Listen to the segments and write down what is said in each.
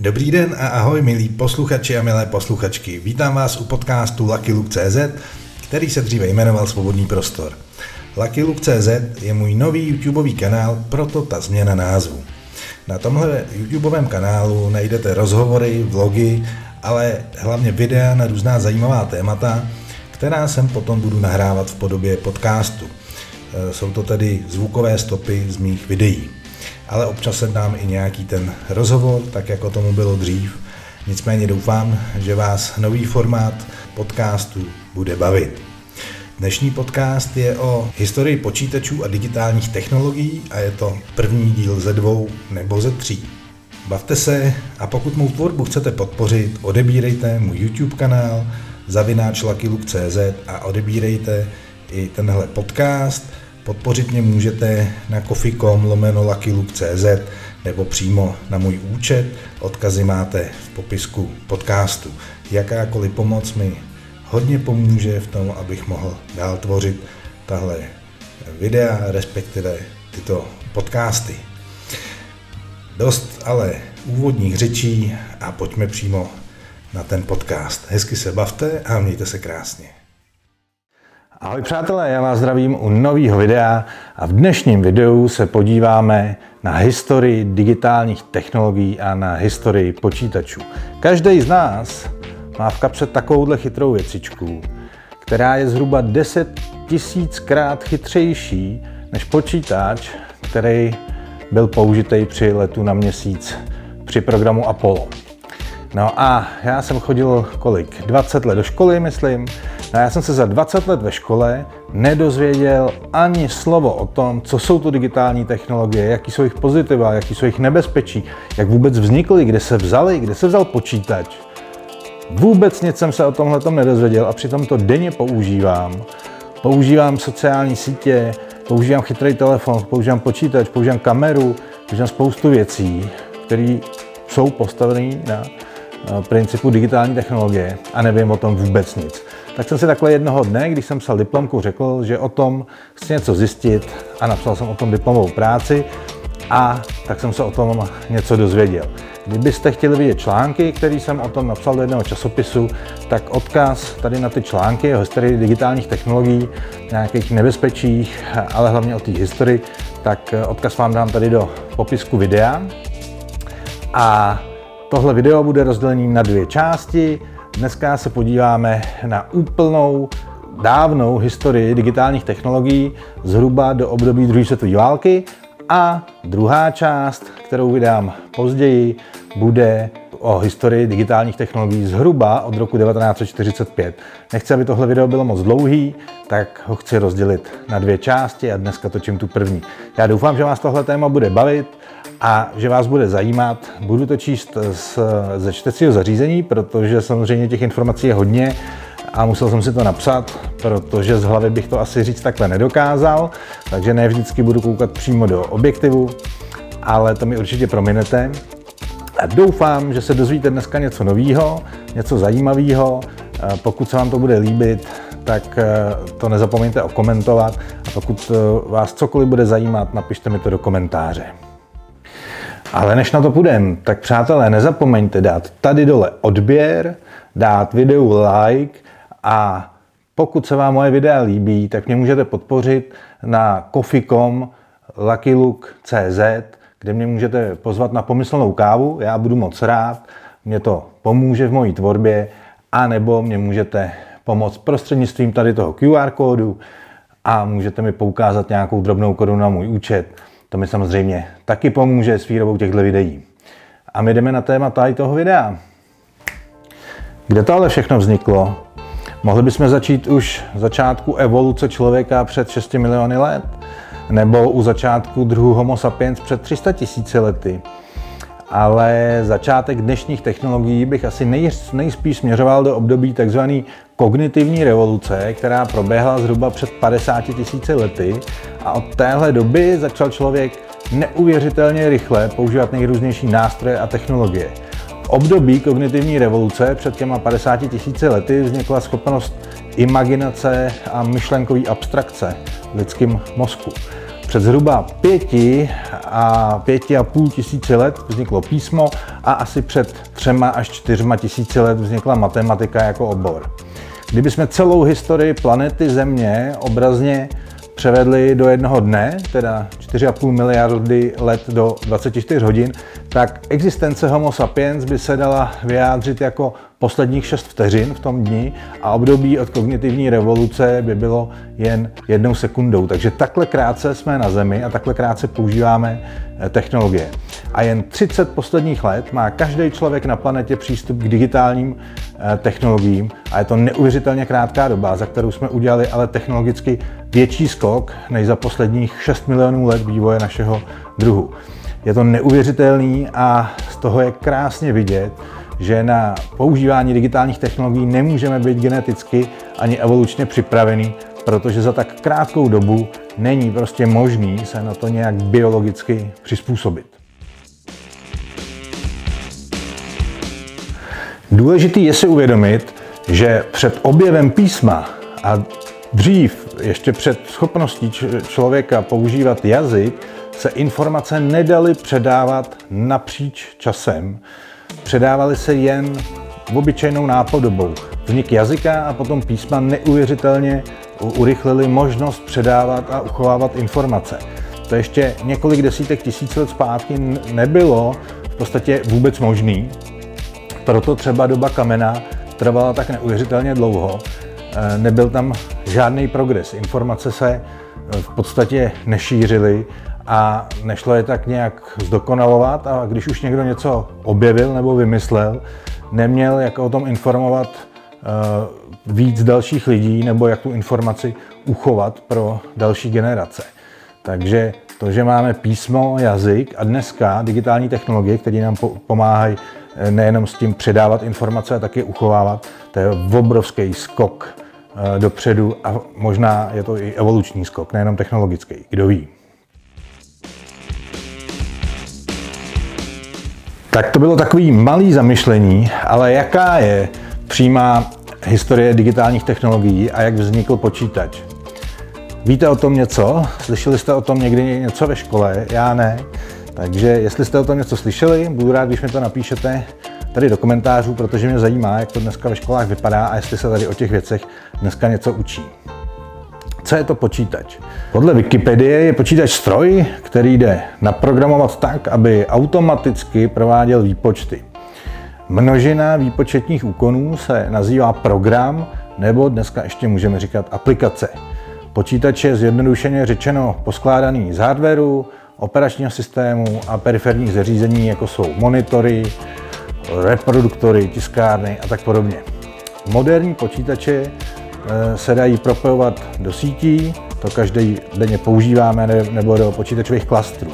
Dobrý den a ahoj milí posluchači a milé posluchačky. Vítám vás u podcastu Lucky Luke.cz, který se dříve jmenoval Svobodný prostor. Lucky Luke.cz je můj nový YouTubeový kanál, proto ta změna názvu. Na tomhle YouTubeovém kanálu najdete rozhovory, vlogy, ale hlavně videa na různá zajímavá témata, která sem potom budu nahrávat v podobě podcastu. E, jsou to tedy zvukové stopy z mých videí ale občas se dám i nějaký ten rozhovor, tak jako tomu bylo dřív. Nicméně doufám, že vás nový formát podcastu bude bavit. Dnešní podcast je o historii počítačů a digitálních technologií a je to první díl ze dvou nebo ze tří. Bavte se a pokud mou tvorbu chcete podpořit, odebírejte můj YouTube kanál zavináč a odebírejte i tenhle podcast – Podpořit mě můžete na kofi.com lomeno nebo přímo na můj účet. Odkazy máte v popisku podcastu. Jakákoliv pomoc mi hodně pomůže v tom, abych mohl dál tvořit tahle videa, respektive tyto podcasty. Dost ale úvodních řečí a pojďme přímo na ten podcast. Hezky se bavte a mějte se krásně. Ahoj přátelé, já vás zdravím u nového videa a v dnešním videu se podíváme na historii digitálních technologií a na historii počítačů. Každý z nás má v kapse takovouhle chytrou věcičku, která je zhruba 10 tisíckrát chytřejší než počítač, který byl použitý při letu na měsíc při programu Apollo. No a já jsem chodil kolik? 20 let do školy, myslím. No a já jsem se za 20 let ve škole nedozvěděl ani slovo o tom, co jsou to digitální technologie, jaký jsou jejich pozitiva, jaký jsou jejich nebezpečí, jak vůbec vznikly, kde se vzali, kde se vzal počítač. Vůbec nic jsem se o tomhle nedozvěděl a přitom to denně používám. Používám sociální sítě, používám chytrý telefon, používám počítač, používám kameru, používám spoustu věcí, které jsou postavené na principu digitální technologie a nevím o tom vůbec nic. Tak jsem si takhle jednoho dne, když jsem psal diplomku, řekl, že o tom chci něco zjistit a napsal jsem o tom diplomovou práci a tak jsem se o tom něco dozvěděl. Kdybyste chtěli vidět články, které jsem o tom napsal do jednoho časopisu, tak odkaz tady na ty články o historii digitálních technologií, nějakých nebezpečích, ale hlavně o té historii, tak eh, odkaz vám dám tady do popisku videa. A Tohle video bude rozdělené na dvě části. Dneska se podíváme na úplnou dávnou historii digitálních technologií zhruba do období druhé světové války a druhá část, kterou vydám později, bude o historii digitálních technologií zhruba od roku 1945. Nechci, aby tohle video bylo moc dlouhý, tak ho chci rozdělit na dvě části a dneska točím tu první. Já doufám, že vás tohle téma bude bavit a že vás bude zajímat. Budu to číst z, ze čtecího zařízení, protože samozřejmě těch informací je hodně a musel jsem si to napsat, protože z hlavy bych to asi říct takhle nedokázal, takže ne vždycky budu koukat přímo do objektivu, ale to mi určitě prominete. A doufám, že se dozvíte dneska něco nového, něco zajímavého. Pokud se vám to bude líbit, tak eh, to nezapomeňte okomentovat a pokud eh, vás cokoliv bude zajímat, napište mi to do komentáře. Ale než na to půjdem, tak přátelé, nezapomeňte dát tady dole odběr, dát videu like a pokud se vám moje videa líbí, tak mě můžete podpořit na coffee.com luckylook.cz, kde mě můžete pozvat na pomyslnou kávu, já budu moc rád, mě to pomůže v mojí tvorbě, a nebo mě můžete pomoct prostřednictvím tady toho QR kódu a můžete mi poukázat nějakou drobnou korunu na můj účet. To mi samozřejmě taky pomůže s výrobou těchto videí. A my jdeme na téma tady toho videa. Kde to ale všechno vzniklo? Mohli bychom začít už začátku evoluce člověka před 6 miliony let, nebo u začátku druhu Homo sapiens před 300 tisíci lety. Ale začátek dnešních technologií bych asi nej, nejspíš směřoval do období tzv. Kognitivní revoluce, která proběhla zhruba před 50 tisíci lety a od téhle doby začal člověk neuvěřitelně rychle používat nejrůznější nástroje a technologie. V období kognitivní revoluce před těma 50 tisíci lety vznikla schopnost imaginace a myšlenkové abstrakce v lidském mozku. Před zhruba pěti a pěti a půl tisíci let vzniklo písmo a asi před třema až čtyřma tisíci let vznikla matematika jako obor. Kdybychom celou historii planety Země obrazně převedli do jednoho dne, teda 4,5 miliardy let do 24 hodin, tak existence Homo sapiens by se dala vyjádřit jako posledních 6 vteřin v tom dni a období od kognitivní revoluce by bylo jen jednou sekundou. Takže takhle krátce jsme na Zemi a takhle krátce používáme eh, technologie. A jen 30 posledních let má každý člověk na planetě přístup k digitálním eh, technologiím a je to neuvěřitelně krátká doba, za kterou jsme udělali ale technologicky větší skok než za posledních 6 milionů let vývoje našeho druhu. Je to neuvěřitelný a z toho je krásně vidět, že na používání digitálních technologií nemůžeme být geneticky ani evolučně připravený, protože za tak krátkou dobu není prostě možný se na to nějak biologicky přizpůsobit. Důležitý je si uvědomit, že před objevem písma a dřív, ještě před schopností člověka používat jazyk, se informace nedaly předávat napříč časem. Předávaly se jen obyčejnou nápodobou. Vznik jazyka a potom písma neuvěřitelně urychlili možnost předávat a uchovávat informace. To ještě několik desítek tisíc let zpátky nebylo v podstatě vůbec možný. Proto třeba doba kamena trvala tak neuvěřitelně dlouho. E, nebyl tam žádný progres. Informace se v podstatě nešířily a nešlo je tak nějak zdokonalovat a když už někdo něco objevil nebo vymyslel, neměl jak o tom informovat uh, víc dalších lidí nebo jak tu informaci uchovat pro další generace. Takže to, že máme písmo, jazyk a dneska digitální technologie, které nám pomáhají eh, nejenom s tím předávat informace, ale taky uchovávat, to je obrovský skok eh, dopředu a možná je to i evoluční skok, nejenom technologický, kdo ví. Tak to bylo takový malý zamyšlení, ale jaká je přímá historie digitálních technologií a jak vznikl počítač? Víte o tom něco? Slyšeli jste o tom někdy něco ve škole? Já ne. Takže jestli jste o tom něco slyšeli, budu rád, když mi to napíšete tady do komentářů, protože mě zajímá, jak to dneska ve školách vypadá a jestli se tady o těch věcech dneska něco učí. Co je to počítač? Podle Wikipedie je počítač stroj, který jde naprogramovat tak, aby automaticky prováděl výpočty. Množina výpočetních úkonů se nazývá program, nebo dneska ještě můžeme říkat aplikace. Počítač je zjednodušeně řečeno poskládaný z hardwareu, operačního systému a periferních zařízení, jako jsou monitory, reproduktory, tiskárny a tak podobně. Moderní počítače se dají propojovat do sítí, to každý denně používáme, nebo do počítačových klastrů.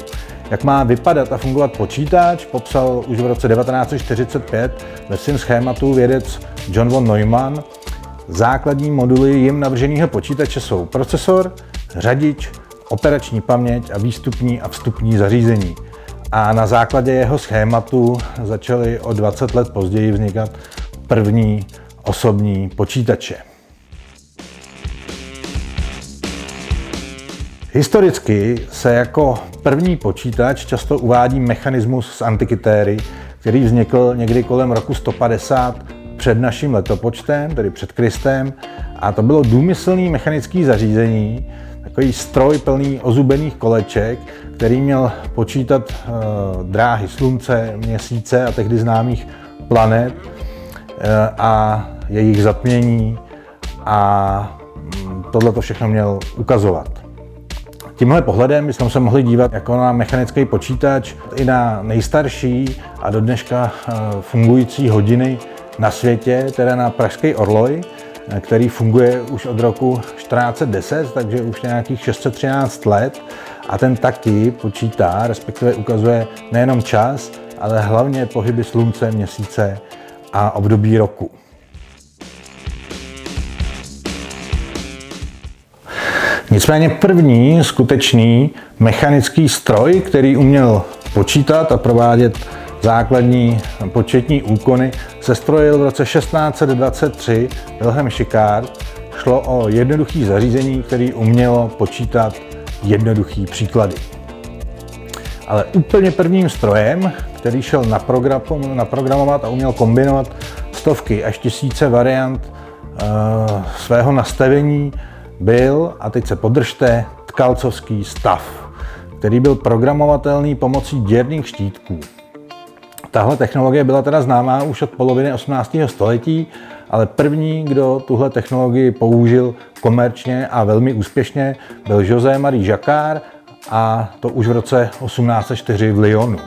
Jak má vypadat a fungovat počítač, popsal už v roce 1945 ve svém schématu vědec John von Neumann. Základní moduly jim navrženého počítače jsou procesor, řadič, operační paměť a výstupní a vstupní zařízení. A na základě jeho schématu začaly o 20 let později vznikat první osobní počítače. Historicky se jako první počítač často uvádí mechanismus z antikytéry, který vznikl někdy kolem roku 150 před naším letopočtem, tedy před Kristem, a to bylo důmyslný mechanický zařízení, takový stroj plný ozubených koleček, který měl počítat uh, dráhy slunce, měsíce a tehdy známých planet uh, a jejich zatmění a um, tohle to všechno měl ukazovat. Tímhle pohledem bychom se mohli dívat jako na mechanický počítač i na nejstarší a do dneška eh, fungující hodiny na světě, teda na pražský Orloj, eh, který funguje už od roku 1410, takže už nějakých 613 let. A ten taky počítá, respektive ukazuje nejenom čas, ale hlavně pohyby slunce, měsíce a období roku. Nicméně první skutečný mechanický stroj, který uměl počítat a provádět základní početní úkony, se strojil v roce 1623 Wilhelm Schickard. Šlo o jednoduchý zařízení, který umělo počítat jednoduchý příklady. Ale úplně prvním strojem, který šel naprogramovat a uměl kombinovat stovky až tisíce variant uh, svého nastavení, byl, a teď se podržte, tkalcovský stav, který byl programovatelný pomocí děrných štítků. Tahle technologie byla teda známá už od poloviny 18. století, ale první, kdo tuhle technologii použil komerčně a velmi úspěšně, byl José Marie Jacquard a to už v roce 1804 v Lyonu.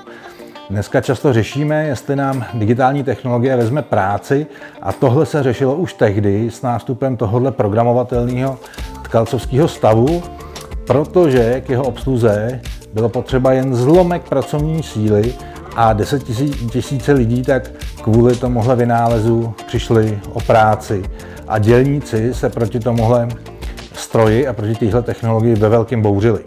Dneska často řešíme, jestli nám digitální technologie vezme práci a tohle se řešilo už tehdy s nástupem tohohle programovatelného tkalcovského stavu, protože k jeho obsluze bylo potřeba jen zlomek pracovní síly a 10 tisíce lidí tak kvůli tomuhle vynálezu přišli o práci. A dělníci se proti tomuhle stroji a proti téhle technologii ve velkém bouřili.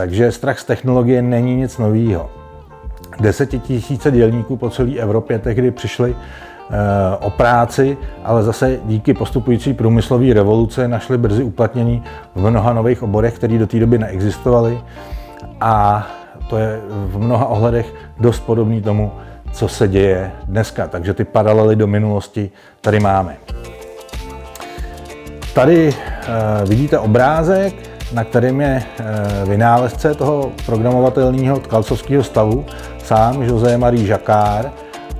Takže strach z technologie není nic nového. Desetitisíce dělníků po celé Evropě tehdy přišli eh, o práci, ale zase díky postupující průmyslové revoluce našli brzy uplatnění v mnoha nových oborech, které do té doby neexistovaly. A to je v mnoha ohledech dost podobný tomu, co se děje dneska. Takže ty paralely do minulosti tady máme. Tady uh, vidíte obrázek, na kterém je uh, vynálezce toho programovatelného tkalcovského stavu, sám José Marie Jacquard.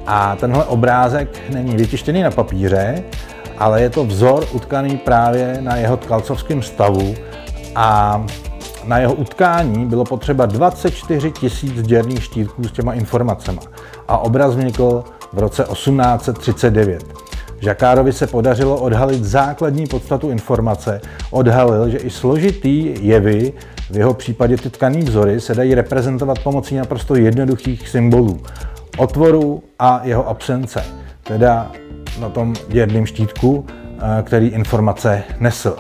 A tenhle obrázek není vytištěný na papíře, ale je to vzor utkaný právě na jeho tkalcovském stavu a na jeho utkání bylo potřeba 24 tisíc děrných štítků s těma informacemi a obraz vznikl v roce 1839. Žakárovi se podařilo odhalit základní podstatu informace. Odhalil, že i složitý jevy v jeho případě ty tkané vzory se dají reprezentovat pomocí naprosto jednoduchých symbolů. Otvoru a jeho absence, teda na tom děrném štítku, eh, který informace nesl.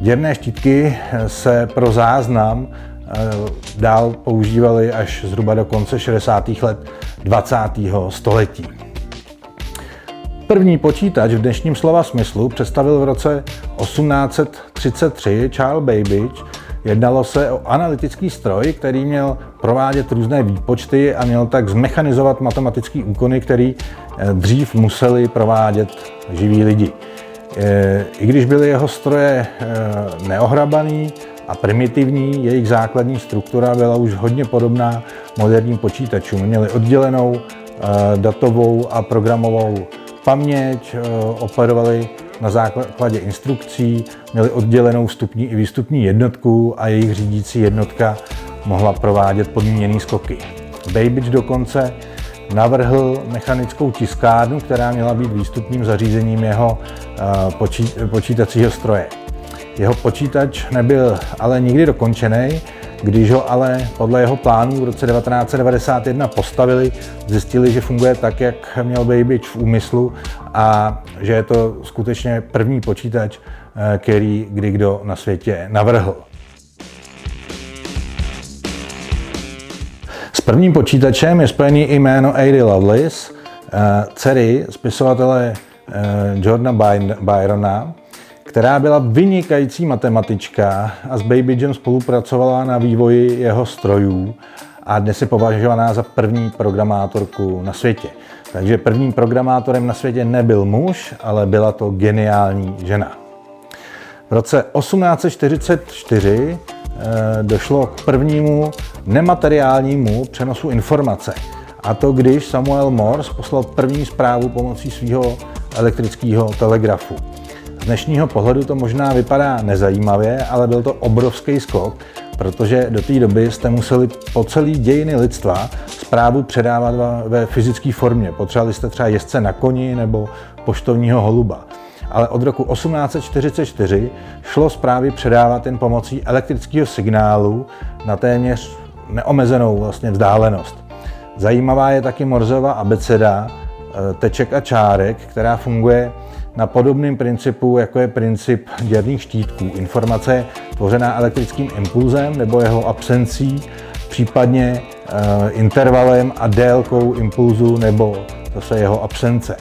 Děrné štítky se pro záznam eh, dál používaly až zhruba do konce 60. let 20. století. První počítač v dnešním slova smyslu představil v roce 1833 Charles Babbage Jednalo se o analytický stroj, který měl provádět různé výpočty a měl tak zmechanizovat matematické úkony, které eh, dřív museli provádět živí lidi. Eh, I když byly jeho stroje eh, neohrabaný a primitivní, jejich základní struktura byla už hodně podobná moderním počítačům. Měli oddělenou datovou a programovou paměť, operovali na základě instrukcí, měli oddělenou vstupní i výstupní jednotku a jejich řídící jednotka mohla provádět podmíněné skoky. Babbage dokonce navrhl mechanickou tiskárnu, která měla být výstupním zařízením jeho eh, počítacího stroje. Jeho počítač nebyl ale nikdy dokončený, když ho ale podle jeho plánů v roce 1991 postavili, zjistili, že funguje tak, jak měl Babbage v úmyslu a že je to skutečně první počítač, eh, který kdy kdo na světě navrhl. S prvním počítačem je spojený jméno Ada Lovelace, eh, dcery spisovatele eh, Jordana Byrona, která byla vynikající matematička a s Babygem spolupracovala na vývoji jeho strojů a dnes je považovaná za první programátorku na světě. Takže prvním programátorem na světě nebyl muž, ale byla to geniální žena. V roce 1844 eh, došlo k prvnímu nemateriálnímu přenosu informace. A to když Samuel Morse poslal první zprávu pomocí svého elektrického telegrafu. Z dnešního pohledu to možná vypadá nezajímavě, ale byl to obrovský skok, protože do té doby jste museli po celý dějiny lidstva zprávu předávat ve fyzické formě. Potřebovali jste třeba jezdce na koni nebo poštovního holuba. Ale od roku 1844 šlo zprávy předávat jen pomocí elektrického signálu na téměř neomezenou vlastně vzdálenost. Zajímavá je taky Morzova abeceda eh, teček a čárek, která funguje na podobném principu, jako je princip děrných štítků. Informace tvořená elektrickým impulzem nebo jeho absencí, případně e, intervalem a délkou impulzu nebo zase jeho absence.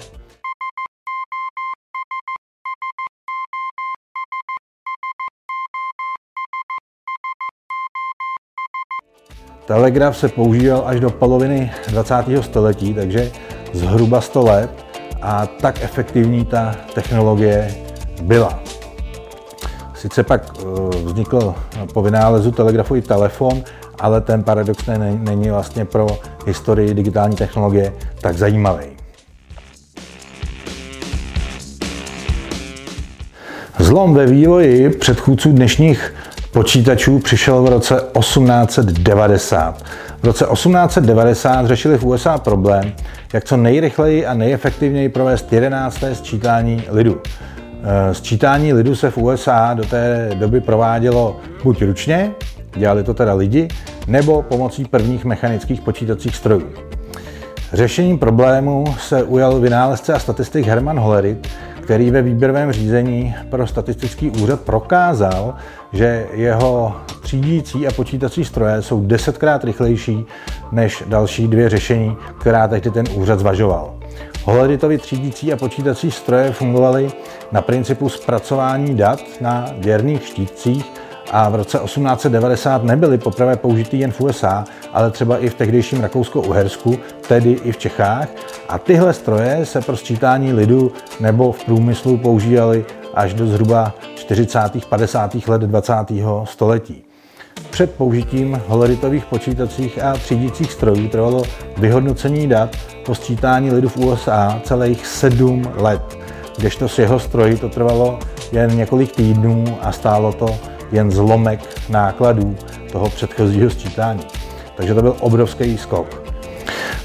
Telegraf se používal až do poloviny 20. století, takže zhruba 100 let a tak efektivní ta technologie byla. Sice pak eh, vznikl po vynálezu telegrafu i telefon, ale ten paradoxně není vlastně pro historii digitální technologie tak zajímavý. Zlom ve vývoji předchůdců dnešních počítačů přišel v roce 1890. V roce 1890 řešili v USA problém, jak co nejrychleji a nejefektivněji provést 11. sčítání lidu. Eh, sčítání lidu se v USA do té doby provádělo buď ručně, dělali to teda lidi, nebo pomocí prvních mechanických počítacích strojů. Řešením problému se ujal vynálezce a statistik Herman Hollerit, který ve výběrovém řízení pro statistický úřad prokázal, že jeho třídící a počítací stroje jsou desetkrát rychlejší než další dvě řešení, která tehdy ten úřad zvažoval. Holeritovy třídící a počítací stroje fungovaly na principu zpracování dat na věrných štítcích a v roce 1890 nebyly poprvé použitý jen v USA, ale třeba i v tehdejším Rakousko-Uhersku, tedy i v Čechách. A tyhle stroje se pro sčítání lidu nebo v průmyslu používaly až do zhruba 40. 50. let 20. století. Před použitím holeritových počítacích a třídících strojů trvalo vyhodnocení dat po sčítání lidu v USA celých 7 let, kdežto s jeho stroji to trvalo jen několik týdnů a stálo to jen zlomek nákladů toho předchozího sčítání. Takže to byl obrovský skok.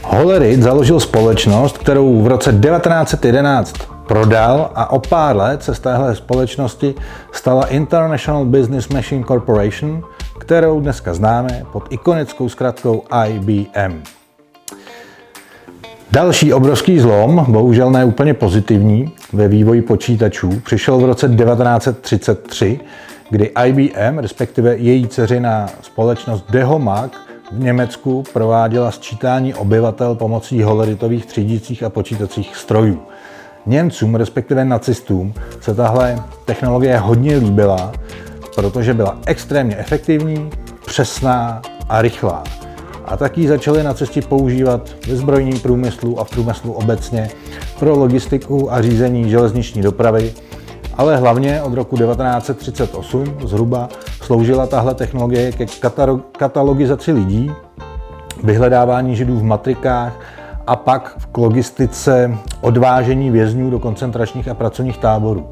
Hollerit založil společnost, kterou v roce 1911 prodal a o pár let se z téhle společnosti stala International Business Machine Corporation, kterou dneska známe pod ikonickou zkratkou IBM. Další obrovský zlom, bohužel ne úplně pozitivní, ve vývoji počítačů přišel v roce 1933, kdy IBM, respektive její dceřiná společnost Dehomag v Německu prováděla sčítání obyvatel pomocí holeritových třídících a počítacích strojů. Němcům, respektive nacistům, se tahle technologie hodně líbila, protože byla extrémně efektivní, přesná a rychlá. A taky začali na cestě používat ve zbrojním průmyslu a v průmyslu obecně pro logistiku a řízení železniční dopravy ale hlavně od roku 1938 zhruba sloužila tahle technologie ke katalogizaci lidí, vyhledávání židů v matrikách a pak k logistice odvážení vězňů do koncentračních a pracovních táborů.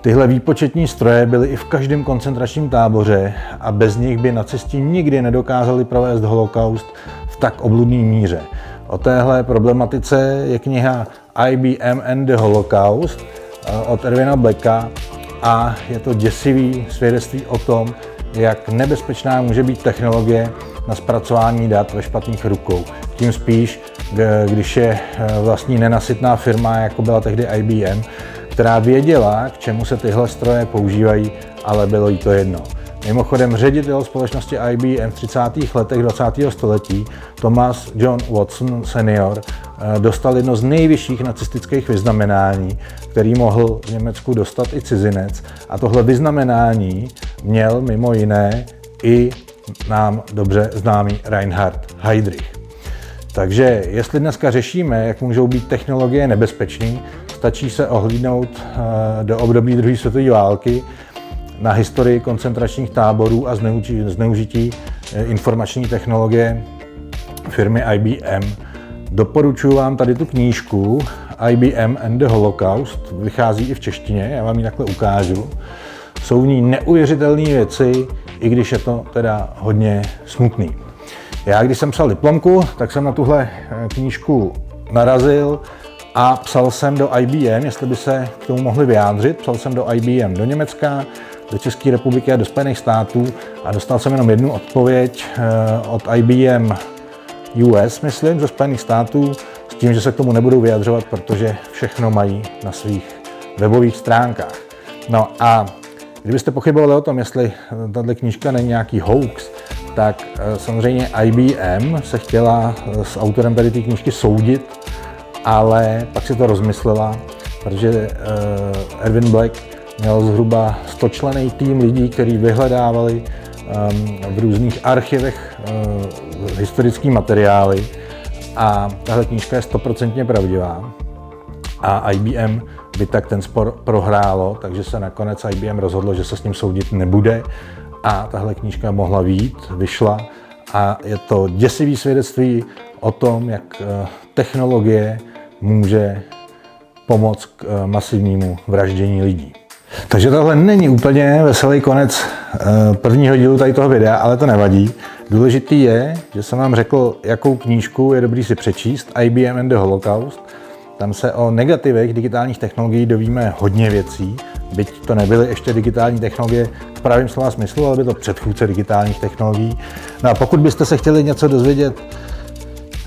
Tyhle výpočetní stroje byly i v každém koncentračním táboře a bez nich by nacisti nikdy nedokázali provést holokaust v tak obludné míře. O téhle problematice je kniha IBM and the Holocaust, od Erwina Blacka a je to děsivý svědectví o tom, jak nebezpečná může být technologie na zpracování dat ve špatných rukou. Tím spíš, když je eh, vlastní nenasytná firma, jako byla tehdy IBM, která věděla, k čemu se tyhle stroje používají, ale bylo jí to jedno. Mimochodem ředitel společnosti IBM v 30. letech 20. století Thomas John Watson senior eh, dostal jedno z nejvyšších nacistických vyznamenání, který mohl v Německu dostat i cizinec. A tohle vyznamenání měl mimo jiné i nám dobře známý Reinhard Heydrich. Takže jestli dneska řešíme, jak můžou být technologie nebezpečné, stačí se ohlídnout eh, do období druhé světové války, na historii koncentračních táborů a zneužití eh, informační technologie firmy IBM. Doporučuji vám tady tu knížku IBM and the Holocaust, vychází i v češtině, já vám ji takhle ukážu. Jsou v ní neuvěřitelné věci, i když je to teda hodně smutný. Já, když jsem psal diplomku, tak jsem na tuhle eh, knížku narazil a psal jsem do IBM, jestli by se k tomu mohli vyjádřit. Psal jsem do IBM do Německa, do České republiky a do Spojených států a dostal jsem jenom jednu odpověď eh, od IBM US, myslím, ze Spojených států, s tím, že se k tomu nebudou vyjadřovat, protože všechno mají na svých webových stránkách. No a kdybyste pochybovali o tom, jestli tato knížka není nějaký hoax, tak eh, samozřejmě IBM se chtěla eh, s autorem tady té knížky soudit, ale pak si to rozmyslela, protože Erwin Black měl zhruba 100 člený tým lidí, kteří vyhledávali ehm, v různých archivech historické materiály. A tahle knížka je stoprocentně pravdivá. A IBM by tak ten spor prohrálo, takže se nakonec IBM rozhodlo, že se s ním soudit nebude. A tahle knížka mohla výjít, vyšla. A je to děsivý svědectví o tom, jak eh, technologie může pomoct k eh, masivnímu vraždění lidí. Takže tohle není úplně veselý konec eh, prvního dílu tady toho videa, ale to nevadí. Důležitý je, že jsem vám řekl, jakou knížku je dobrý si přečíst, IBM and the Holocaust. Tam se o negativech digitálních technologií dovíme hodně věcí, byť to nebyly ještě digitální technologie v pravém slova smyslu, ale by to předchůdce digitálních technologií. No a pokud byste se chtěli něco dozvědět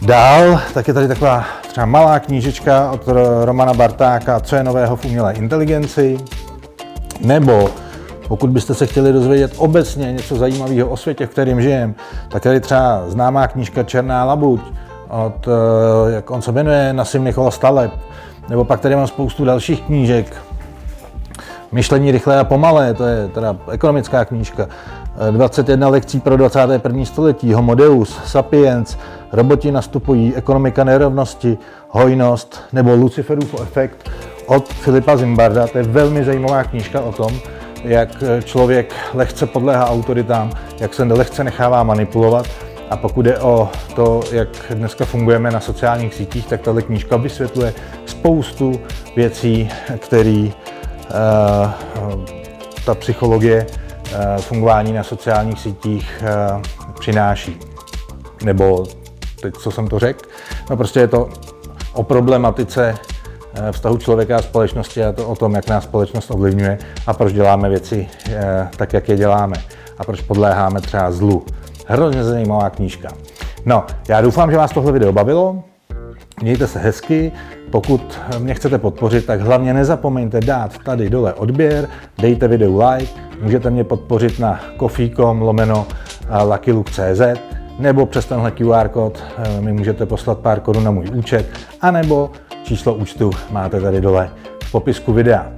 dál, tak je tady taková třeba malá knížečka od Romana Bartáka, co je nového v umělé inteligenci, nebo pokud byste se chtěli dozvědět obecně něco zajímavého o světě, v kterém žijem, tak tady třeba známá knížka Černá labuť od, eh, jak on se jmenuje, Nasim Nikola Staleb, nebo pak tady mám spoustu dalších knížek, Myšlení rychlé a pomalé, to je teda ekonomická knížka. 21 lekcí pro 21. století, Homo Deus, Sapiens, Roboti nastupují, Ekonomika nerovnosti, Hojnost nebo Luciferův efekt od Filipa Zimbarda. To je velmi zajímavá knížka o tom, jak člověk lehce podléhá autoritám, jak se lehce nechává manipulovat. A pokud je o to, jak dneska fungujeme na sociálních sítích, tak tato knížka vysvětluje spoustu věcí, které Eh, ta psychologie eh, fungování na sociálních sítích eh, přináší. Nebo teď, co jsem to řekl, no prostě je to o problematice vztahu člověka a společnosti a to o tom, jak nás společnost ovlivňuje a proč děláme věci tak, jak je děláme a proč podléháme třeba zlu. Hrozně zajímavá knížka. No, já doufám, že vás tohle video bavilo. Mějte se hezky, pokud mě chcete podpořit, tak hlavně nezapomeňte dát tady dole odběr, dejte videu like, můžete mě podpořit na coffee.com lomeno luckylook.cz nebo přes tenhle QR kód eh, mi můžete poslat pár korun na můj účet, anebo číslo účtu máte tady dole v popisku videa.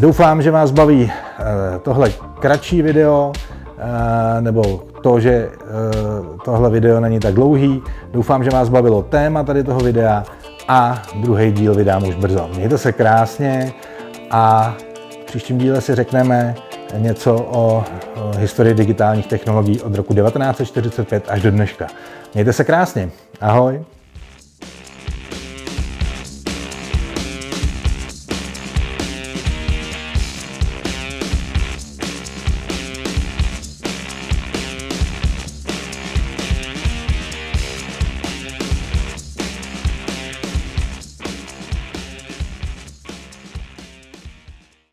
Doufám, že vás baví eh, tohle kratší video, eh, nebo to, že tohle video není tak dlouhý. Doufám, že vás bavilo téma tady toho videa a druhý díl vydám už brzo. Mějte se krásně a v příštím díle si řekneme něco o historii digitálních technologií od roku 1945 až do dneška. Mějte se krásně. Ahoj.